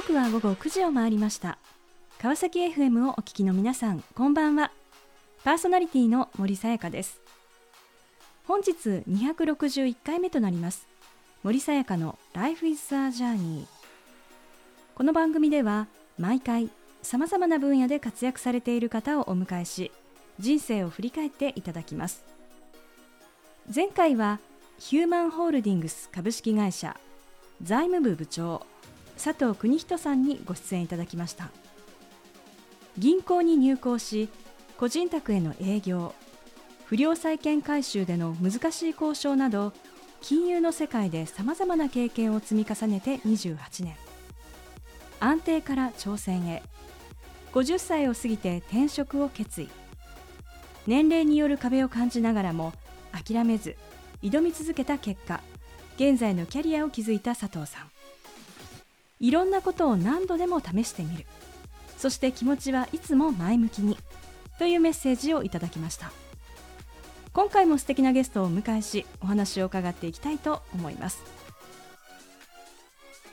刻は午後9時を回りました。川崎 FM をお聞きの皆さんこんばんは。パーソナリティの森さやかです。本日261回目となります。森さやかの Life is a Journey この番組では毎回さまざまな分野で活躍されている方をお迎えし人生を振り返っていただきます。前回はヒューマンホールディングス株式会社財務部部長佐藤邦人さんにご出演いただきました。銀行に入行し個人宅への営業不良債権回収での難しい交渉など金融の世界でさまざまな経験を積み重ねて28年。安定から挑戦へ。50歳を過ぎて転職を決意。年齢による壁を感じながらも諦めず挑み続けた結果現在のキャリアを築いた佐藤さん。いろんなことを何度でも試してみる。そして気持ちはいつも前向きに。というメッセージをいただきました。今回も素敵なゲストをお迎えしお話を伺っていきたいと思います。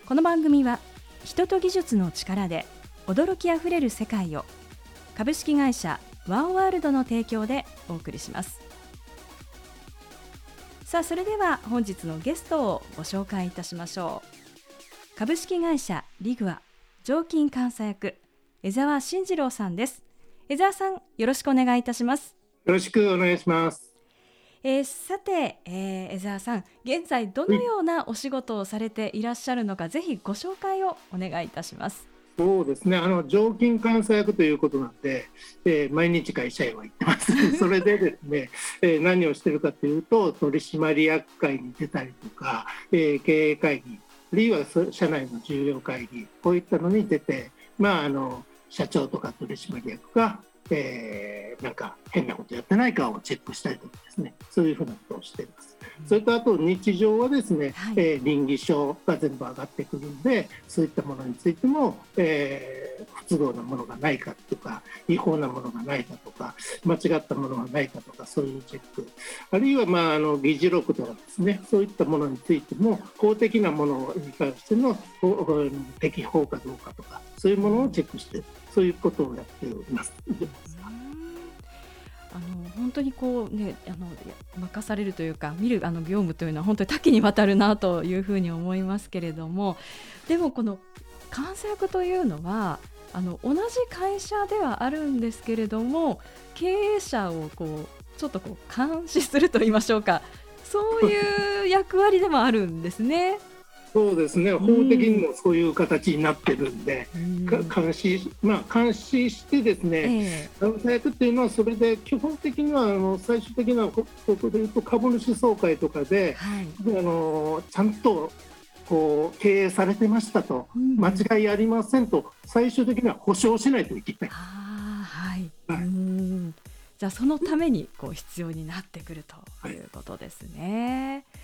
この番組は人と技術の力で驚きあふれる世界を株式会社ワンワールドの提供でお送りします。さあそれでは本日のゲストをご紹介いたしましょう。株式会社リグア常勤監査役江澤慎次郎さんです。江澤さんよろしくお願いいたします。よろしくお願いします。えー、さて、えー、江澤さん現在どのようなお仕事をされていらっしゃるのか、ぜひご紹介をお願いいたします。そうですね。あの常勤監査役ということなんで、えー、毎日会社へは行ってます。それでですね、えー、何をしてるかというと取締役会に出たりとか、えー、経営会議あるいは社内の重要会議こういったのに出てまああの社長とか取締役がえー、なんか変なことやってないかをチェックしたりとかですね。そういうふうなことをしています。それとあと日常はですね、はい、えー、倫理書が全部上がってくるんでそういったものについても、えー、不都合なものがないかとか違法なものがないかとか間違ったものがないかとかそういうチェック。あるいは、まあ、あの議事録とかですねそういったものについても法的なものに関しての適法かどうかとかそういうものをチェックしてそういうことをやっております。あの本当にこうねあの任されるというか見るあの業務というのは本当に多岐にわたるなというふうに思いますけれどもでもこの監査役というのはあの同じ会社ではあるんですけれども経営者をこうちょっとこう監視すると言いましょうかそういう役割でもあるんですね。そうですね。法的にもそういう形になってるんで、うん、監視まあ監視してですね、監査役っていうのはそれで基本的にはあの最終的なことでいうと株主総会とかで、はい、あのちゃんとこう経営されてましたと、うん、間違いありませんと。最終的には保証しないといけない。はい、はい、じゃあそのためにこう必要になってくるとい。うことですね。はい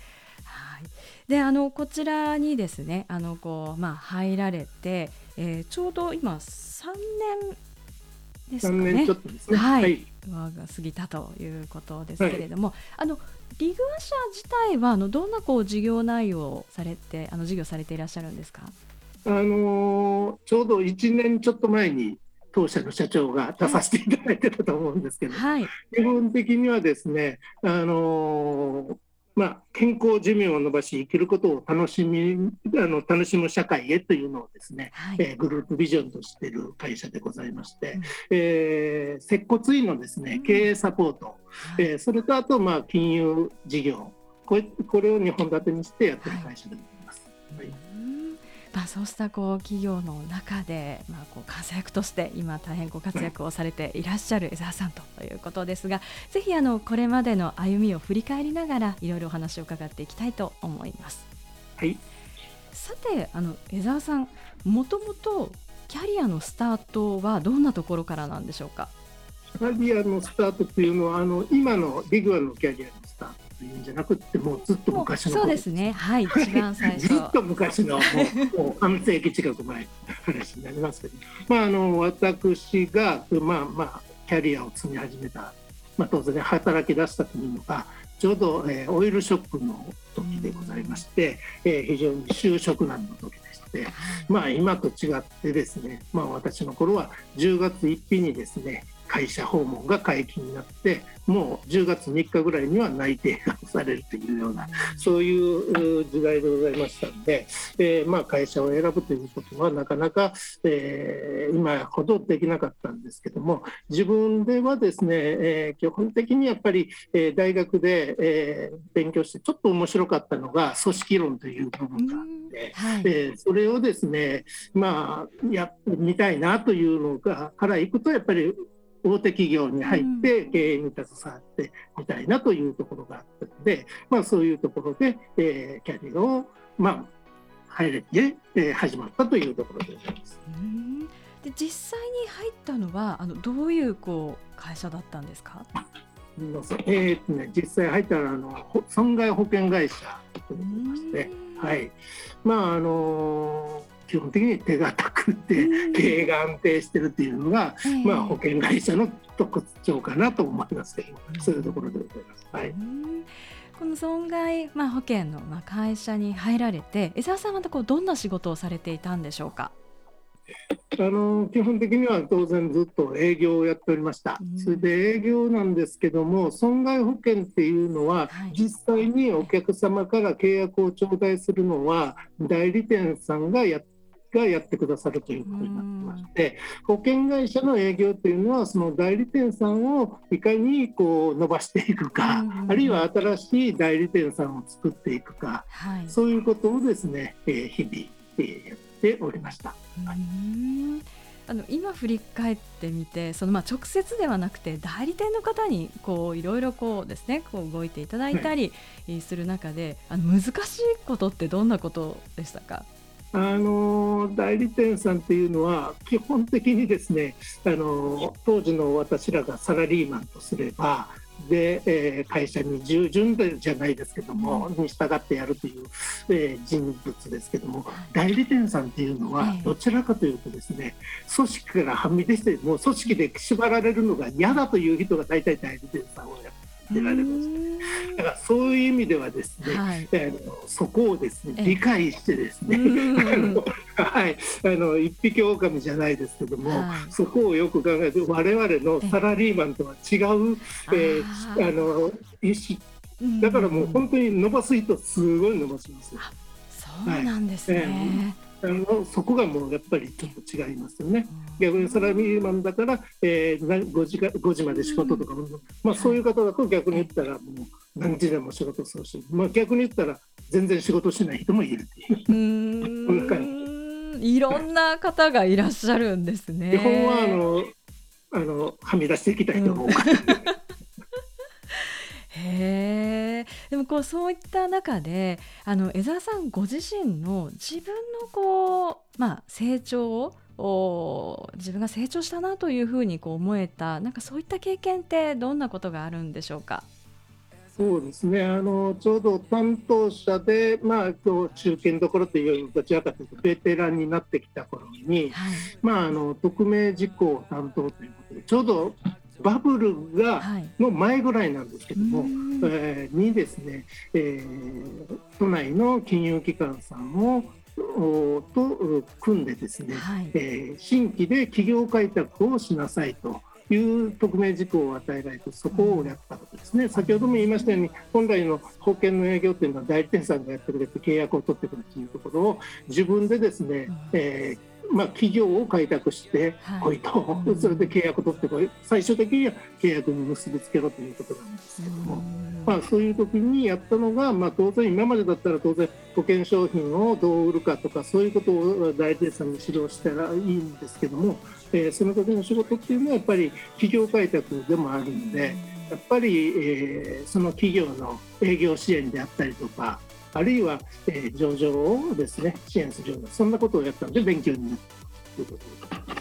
はい、であのこちらにですねあのこう、まあ、入られて、えー、ちょうど今3年ですかね。ね。はい、はい、が過ぎたということですけれども、はい、あのリグア社自体はあのどんなこう事業内容をされてあの事業されていらっしゃるんですか？あのー、ちょうど1年ちょっと前に当社の社長が出させていただいてたと思うんですけど、はい、基本的にはですね、あのーまあ、健康寿命を伸ばし生きることを楽しみあの楽しむ社会へというのをですね、はい、えー、グループビジョンとしている会社でございまして、うん、えー、接骨院のですね経営サポート、うん、えー、それとあとまあ金融事業これこれを2本立てにしてやってる会社でございます。はい、はいまあ、そうしたこう企業の中で、まあ、こう活躍として今大変ご活躍をされていらっしゃる江澤さんということですがぜひあのこれまでの歩みを振り返りながらいろいろお話を伺っていきたいと思います。はい、さてあの江澤さんもともとキャリアのスタートはどんなところからなんでしょうか？キャリアのスタートっていうのはあの今のリグアのキャリアというんじゃなくてもうずっと昔のそうですね。はい。一番最初。ずっと昔のもうもう半世紀近く前の話になりますけど、まあ、あの私が、まあまあ、キャリアを積み始めた、まあ、当然働き出したというのがちょうど、えー、オイルショックの時でございまして、うん、えー、非常に就職難の時でした。、まあ、今と違ってですね、まあ、私の頃は10月1日にですね会社訪問が解禁になってもう10月3日ぐらいには内定がされるというようなそういう時代でございましたので、えー、まあ、会社を選ぶということはなかなか、えー、今ほどできなかったんですけども自分ではですね、えー、基本的にやっぱり、え大学で、え勉強してちょっと面白かったのが組織論という部分があって、はい、えそれをですねまあやみたいなというのがからいくとやっぱり大手企業に入って経営に携わってみたいなというところがあったので、まあ、そういうところで、えー、キャリアを、まあ、入れて、えー、始まったというところでございます。で実際に入ったのはあのどういうこう会社だったんですか？えーとね、実際入ったらあの損害保険会社といいまして、はい。まああの基本的に手堅くて経営が安定してるっていうのが、まあ、保険会社の特徴かなと思いますけど、そういうところでございます。はい。この損害、まあ、保険の、まあ、会社に入られて江澤さんはこうどんな仕事をされていたんでしょうか？あの基本的には当然ずっと営業をやっておりました、うん、それで営業なんですけども損害保険っていうのは、はい、実際にお客様から契約を頂戴するのは代理店さんがやっがやってくださるということになってまして、保険会社の営業というのは、その代理店さんをいかにこう伸ばしていくか、あるいは新しい代理店さんを作っていくか、はい、そういうことをですね、えー、日々、えー、やっておりました。はい。あの今振り返ってみてそのまあ直接ではなくて代理店の方にこういろいろこうですねこう動いていただいたりする中で、はい、あの難しいことってどんなことでしたか？あの代理店さんっていうのは基本的にですねあの当時の私らがサラリーマンとすればで、えー、会社に従順じゃないですけども、に従ってやるという、えー、人物ですけども代理店さんっていうのはどちらかというとですね組織からはみ出してもう組織で縛られるのが嫌だという人が大体代理店さんをやってられます。だからそういう意味ではですね、はい、えー、そこをですね理解してですね、はい、あの一匹狼じゃないですけども、はい、そこをよく考えて我々のサラリーマンとは違う、えー、あの意識。だからもう本当に伸ばす人すごい伸ばします。そうなんですね。はい。えーそこがもうやっぱりちょっと違いますよね。逆にサラリーマンだから、えー、5, 時か5時まで仕事とか、うん、まあ、そういう方だと逆に言ったらもう何時でも仕事するし、まあ、逆に言ったら全然仕事しない人もいるっていういろんな方がいらっしゃるんですね。基本はあのあのはみ出していきたいと思う。うんへえでもこうそういった中であの江澤さんご自身の自分のこう、まあ、成長を自分が成長したなというふうにこう思えたなんかそういった経験ってどんなことがあるんでしょうか？そうですね。あのちょうど担当者で、まあ、今日中堅どころというよりもどちらかというとベテランになってきた頃に、はい、まあ、あの匿名事項担当ということでちょうどバブルがの前ぐらいなんですけども、はい、えー、にですね、えー、都内の金融機関さんをと組んでですね、はい、えー、新規で企業開拓をしなさいと。いう匿名事項を与えられてそこをやったことですね、先ほども言いましたように本来の保険の営業というのは代理店さんがやってくれて契約を取ってくるというところを自分でですね、えーまあ、企業を開拓してこいと、はい、それで契約を取ってこい。最終的には契約に結びつけろということなんですけども、まあ、そういう時にやったのが、まあ、当然今までだったら当然保険商品をどう売るかとかそういうことを代理店さんに指導したらいいんですけども、えー、その時の仕事っていうのはやっぱり企業開拓でもあるのでやっぱり、えー、その企業の営業支援であったりとかあるいは、えー、上場をですね支援するようなそんなことをやったので勉強になったということで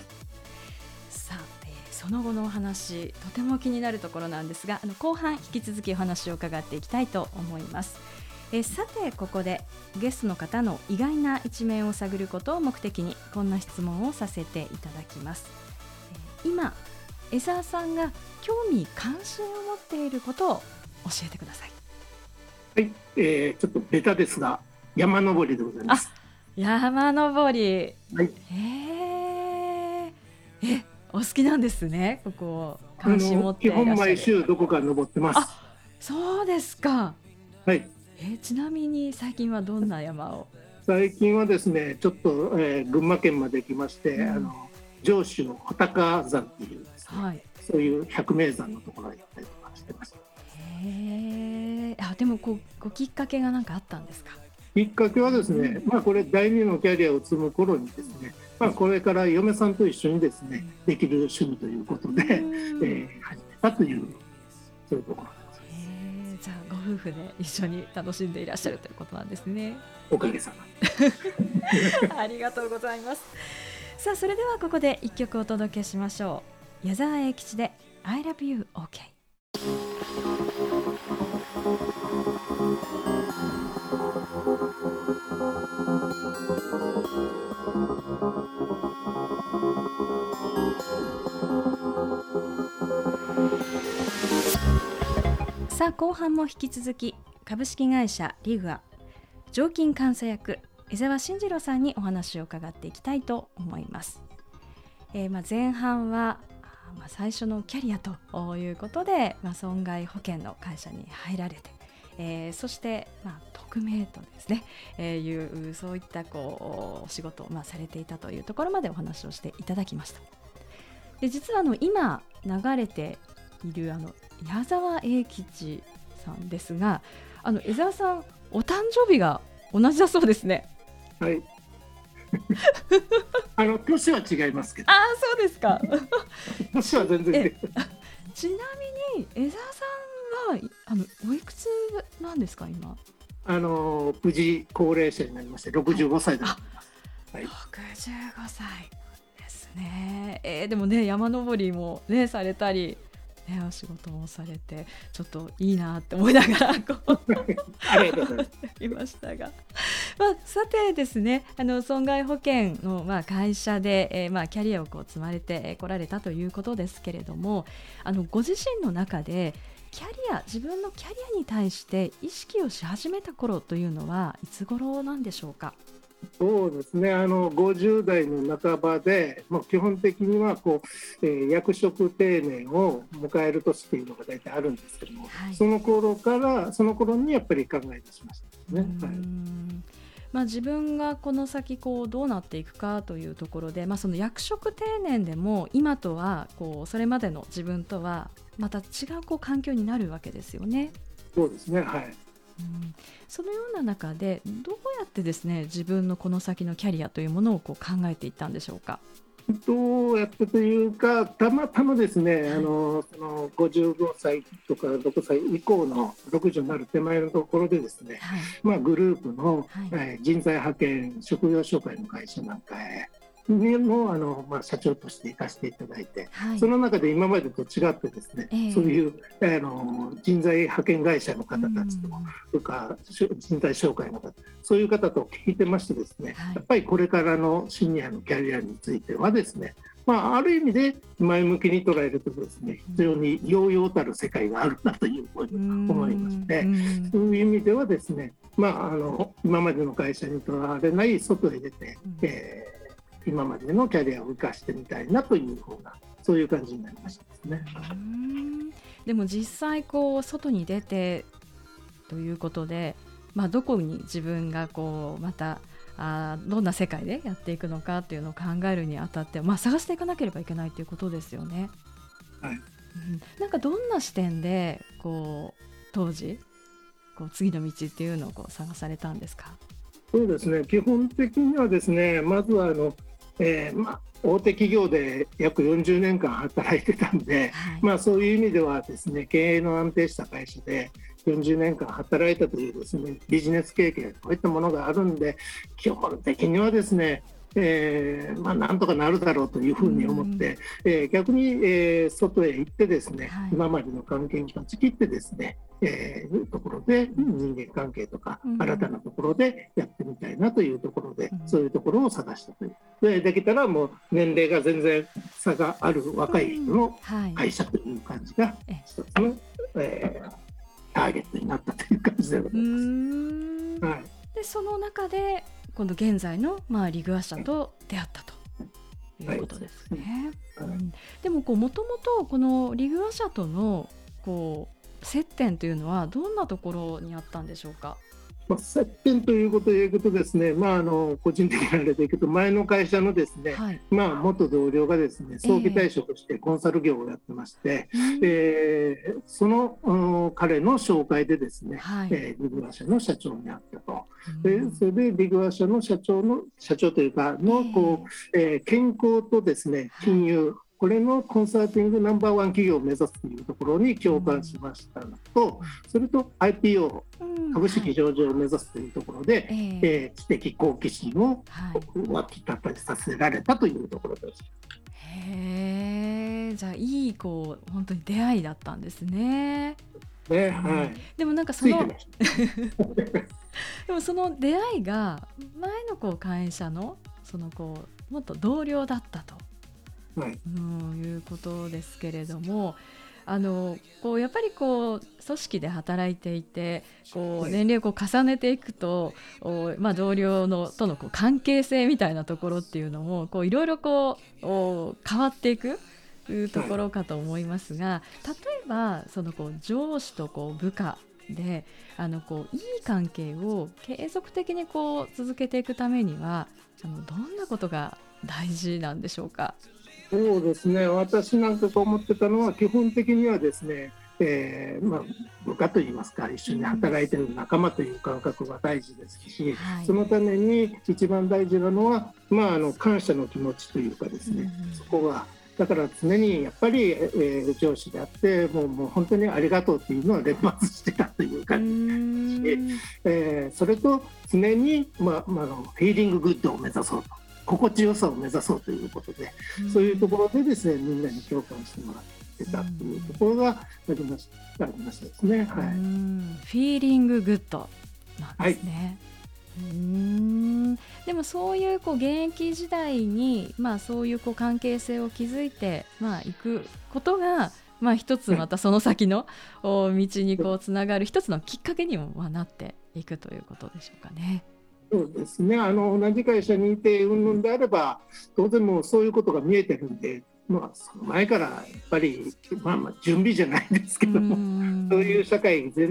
さあ、えー、その後のお話とても気になるところなんですがあの後半引き続きお話を伺っていきたいと思います。え、さてここでゲストの方の意外な一面を探ることを目的にこんな質問をさせていただきます。今江澤さんが興味関心を持っていることを教えてください。はい、えー、ちょっとベタですが山登りでございます。山登り。はい。へえ。え、お好きなんですね。ここ関心持って基本毎週どこか登ってます。そうですか。はい。え、ちなみに最近はどんな山を？最近はですね、ちょっと、えー、群馬県まで来まして、うん、あの上州の穂高山っていう、ね、はい、そういう百名山のところに行ったりとかしてます。へえ。あ、でもこうごきっかけがなんかあったんですか？きっかけはですね、まあ、これ第二のキャリアを積む頃にですね、まあ、これから嫁さんと一緒にですねできる趣味ということで、えー、始めたというそういうところです。じゃあご夫婦で一緒に楽しんでいらっしゃるということなんですね。おかげさま。ありがとうございます。さあそれではここで一曲お届けしましょう。矢沢永吉で I love you OK。さあ後半も引き続き株式会社リグア常勤監査役江沢慎次郎さんにお話を伺っていきたいと思います。えー、まあ前半はまあ、最初のキャリアということで、まあ、損害保険の会社に入られて、えー、そして、まあ、匿名とですね、えー、いうそういったこうお仕事を、まあ、されていたというところまでお話をしていただきました。で実はあの今流れているあの矢沢永吉さんですがあの江沢さんお誕生日が同じだそうですね。はい あの年は違いますけど。ああそうですか。年は全然ちなみに江沢さんはあのおいくつなんですか今？あの無事高齢者になりまして六十五歳で。はい。六十五歳ですね。えー、でもね山登りもねされたり。ね、お仕事もされてちょっといいなって思いながら こういましたが、まあ、さてですねあの損害保険の、まあ、会社で、えーまあ、キャリアをこう積まれてこられたということですけれどもあのご自身の中でキャリア自分のキャリアに対して意識をし始めた頃というのはいつ頃なんでしょうか？そうですね。あの50代の半ばで、もう基本的にはこう、えー、役職定年を迎える年っていうのが大体あるんですけども、はい、その頃からその頃にやっぱり考え出しましたね。はい。まあ、自分がこの先こうどうなっていくかというところで、まあ、その役職定年でも今とはこうそれまでの自分とはまた違うこう環境になるわけですよね。そうですね。はいそのような中でどうやってですね自分のこの先のキャリアというものをこう考えていったんでしょうか？どうやってというか、たまたまですね、はい、あのその55歳とか6歳以降の60になる手前のところでですね、はい、まあ、グループの、はい、えー、人材派遣、職業紹介の会社なんかへ、にもあの、まあ、社長として行かせていただいて、はい、その中で今までと違ってですね、えー、そういうあの人材派遣会社の方たちとか、人材紹介の方そういう方と聞いてましてですね、はい、やっぱりこれからのシニアのキャリアについてはですねまあ、ある意味で前向きに捉えるとですね非常に揚々たる世界があるなというふうに思いましてそういう意味ではですね、まあ、あの今までの会社にとらわれない外へ出て、えー今までのキャリアを生かしてみたいなというふうなそういう感じになりましたですね。でも実際こう外に出てということで、まあ、どこに自分がこうまたあどんな世界でやっていくのかっていうのを考えるにあたって、まあ、探していかなければいけないということですよね。はい、うん、なんかどんな視点でこう当時こう次の道っていうのをこう探されたんですか？そうですね。基本的にはですねまずはあのえーまあ、大手企業で約40年間働いてたんで、はい、まあ、そういう意味ではですね経営の安定した会社で40年間働いたというですねビジネス経験こういったものがあるんで基本的にはですねえーまあ、なんとかなるだろうというふうに思って、うん、えー、逆に、えー、外へ行ってですね、はい、今までの関係に断ち切ってですね、えー、ところで人間関係とか、新たなところでやってみたいなというところで、うん、そういうところを探したという。でできたらもう年齢が全然差がある若い人の会社という感じが一つの、うん、えー、ターゲットになったという感じでございます。はい、でその中で今度現在の、まあ、リグア社と出会ったということですね。はいうん、でももともとこのリグア社とのこう接点というのはどんなところにあったんでしょうか？まあ、接点ということでいうとですね、まあ、あの個人的なあれでいくと前の会社のですね、はい、まあ、元同僚がですね早期退職してコンサル業をやってまして、えー、えー、その彼の紹介でですね、はい、えー、ビグワ社の社長になったと。でそれでビグワ社の社長の社長というかのこう、えー、健康とですね金融、これのコンサルティングナンバーワン企業を目指すというところに共感しましたのと、それと IPO、株式上場を目指すというところで、え知的好奇心を湧き立たさせられたというところです。へえ、じゃあいいこう本当に出会いだったんですね。ね、はい。でもなんかその でもその出会いが前のこう会社のそのこうもっと同僚だったと。はい、うんいうことですけれども。あのこうやっぱりこう組織で働いていてこう年齢をこう重ねていくと、はい、まあ、同僚のとのこう関係性みたいなところっていうのもこういろいろこう変わっていくところかと思いますが、例えばそのこう上司とこう部下であのこういい関係を継続的にこう続けていくためにはあのどんなことが大事なんでしょうか？そうですね。私なんかと思ってたのは基本的にはですね、えーまあ、部下といいますか一緒に働いてる仲間という感覚が大事ですし、はい、そのために一番大事なのは、まあ、あの感謝の気持ちというかですね、うん、そこがだから常にやっぱり、えー、上司であってもうもう本当にありがとうっていうのは連発してたという感じ。でえー、それと常に、まあまあ、 feeling good を目指そうと心地よさを目指そうということで、そういうところでですねみんなに共感してもらってたというところがありましたありましたですね。はい、フィーリンググッドなんですね。はい、うんでもそういうこう現役時代に、まあ、そういうこう関係性を築いて、まあ、いくことが、まあ、一つまたその先の 道にこうつながる一つのきっかけにもなっていくということでしょうかね。そうですね。あの同じ会社にいてうんぬんであれば当然もうそういうことが見えてるんで、まあ、その前からやっぱり、まあ、まあ準備じゃないですけどもそういう社会前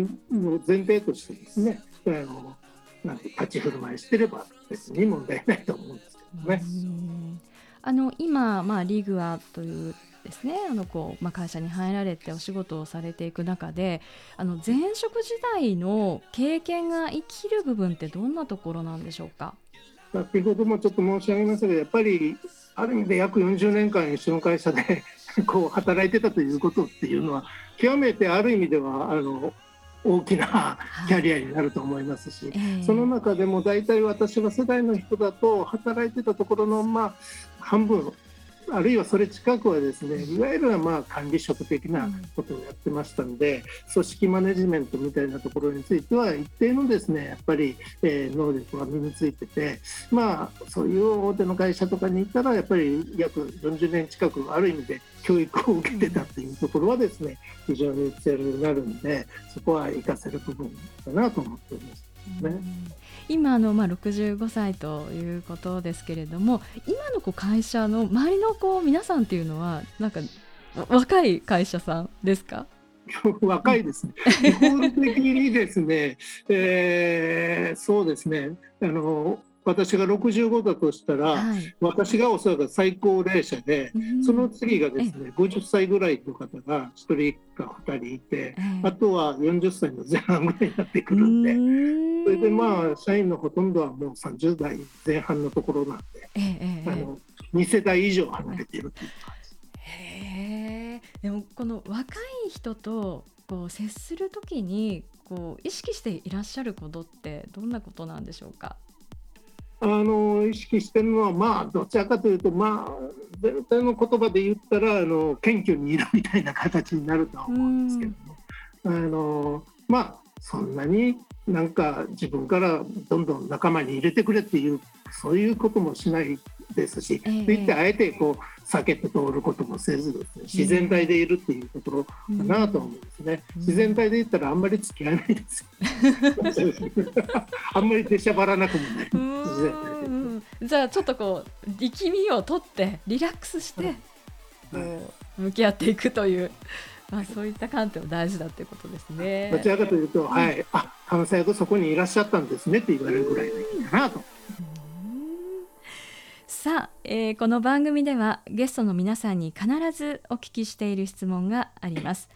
前提としてですねあのなんて立ち振る舞いしてれば別に問題ないと思うんですけどね。あの今、まあ、リーグはというですね。あのこう、まあ、会社に入られてお仕事をされていく中であの前職時代の経験が生きる部分ってどんなところなんでしょうか？先ほどもちょっと申し上げましたけどやっぱりある意味で約40年間一緒の会社で こう働いてたということっていうのは極めてある意味ではあの大きなキャリアになると思いますし、はいその中でも大体私は世代の人だと働いてたところのまあ半分あるいはそれ近くはですねいわゆるまあ管理職的なことをやってましたので、組織マネジメントみたいなところについては一定のですねやっぱり、えー、能力が身についててまあそういう大手の会社とかに行ったらやっぱり約40年近くある意味で教育を受けてたっていうところはですね非常に強になるんでそこは活かせる部分かなと思っております。ね、今のまあ65歳ということですけれども今のこう会社の周りのこう皆さんっていうのはなんか若い会社さんですか？若いですね。基本的にですね、えー、そうですね。あの私が65だとしたら、はい、私がおそらく最高齢者で、その次がですね50歳ぐらいの方が1人か2人いて、あとは40歳の前半ぐらいになってくるんで、それでまあ社員のほとんどはもう30代前半のところなんで、あの2世代以上離れているという感じ。へでもこの若い人とこう接するときにこう意識していらっしゃることってどんなことなんでしょうか？あの意識してるのは、まあ、どちらかというと、まあ、全体の言葉で言ったらあの謙虚にいるみたいな形になるとは思うんですけども、あのまあ、そんなになんか自分からどんどん仲間に入れてくれっていうそういうこともしないですし、えー、といってあえてこう避けて通ることもせずね自然体でいるっていうところかなと思うんですね、うん、自然体で言ったらあんまり付き合えないです あんまり出しゃばらなくもない。じでじゃあちょっとこう力みを取ってリラックスして、こう向き合っていくという。まあ、そういった観点も大事だということですね。どちらかというと、はい、あ、関西役そこにいらっしゃったんですねって言われるぐらいがいいかなと。さあ、えー、この番組ではゲストの皆さんに必ずお聞きしている質問があります。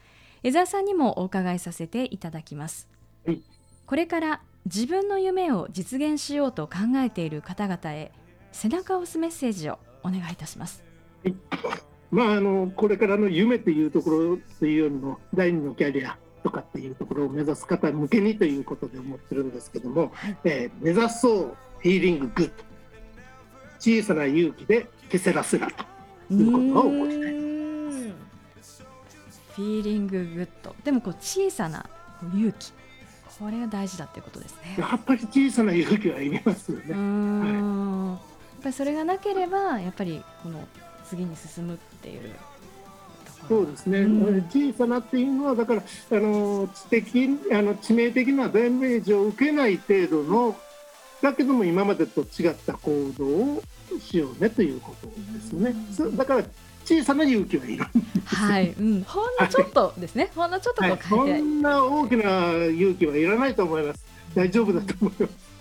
江澤さんにもお伺いさせていただきます。はい、これから自分の夢を実現しようと考えている方々へ背中を押すメッセージをお願いいたします。はいまあ、あのこれからの夢というところというよりも第二のキャリアとかっていうところを目指す方向けにということで思ってるんですけども、はい、えー、目指そう feeling good 小さな勇気でケセラセラということを思いたいフィーリンググッド。でもこう小さな勇気。これが大事だっていうことですね。やっぱり小さな勇気はいりますよね、はい、やっぱりそれがなければやっぱりこの次に進むっていうそうですね、うん、小さなっていうのはだからあの知的あの致命的なダメージを受けない程度のだけども今までと違った行動をしようねということですね。うん、だから小さな勇気はいるはい、うん、ほんのちょっとですね。ほんのちょっとこはい、そんな大きな勇気はいらないと思います。大丈夫だと思います。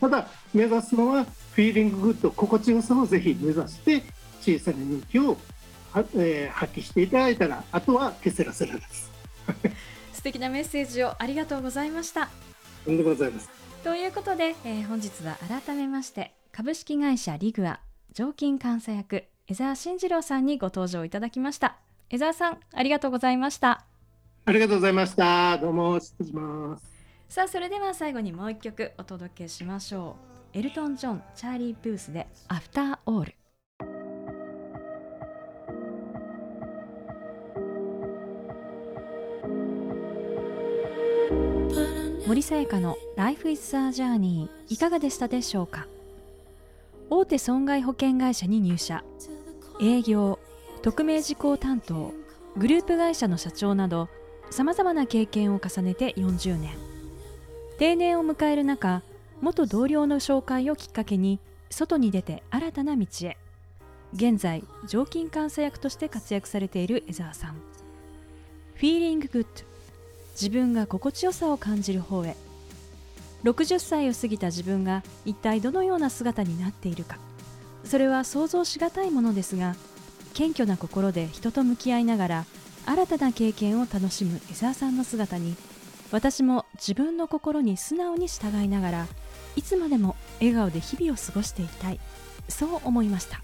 ただ目指すのはフィーリンググッド心地よさをぜひ目指して小さな勇気をは、えー、発揮していただいたらあとはケセラセラです。素敵なメッセージをありがとうございました。とんでもございますということで、えー、本日は改めまして株式会社リグア常勤監査役江澤慎次郎さんにご登場いただきました。江澤さんありがとうございました。ありがとうございました。どうも失礼します。さあそれでは最後にもう一曲お届けしましょう。エルトン・ジョンチャーリー・ブースでアフターオール森さやかの Life is a Journey いかがでしたでしょうか？大手損害保険会社に入社。営業匿名事項担当グループ会社の社長などさまざまな経験を重ねて40年。定年を迎える中元同僚の紹介をきっかけに外に出て新たな道へ。現在常勤監査役として活躍されている江澤さん。フィーリンググッド自分が心地よさを感じる方へ。60歳を過ぎた自分が一体どのような姿になっているか。それは想像しがたいものですが謙虚な心で人と向き合いながら新たな経験を楽しむ江澤さんの姿に私も自分の心に素直に従いながらいつまでも笑顔で日々を過ごしていたい。そう思いました。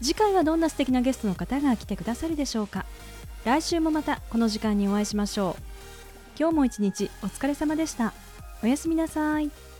次回はどんな素敵なゲストの方が来てくださるでしょうか。来週もまたこの時間にお会いしましょう今日も一日お疲れ様でしたおやすみなさい。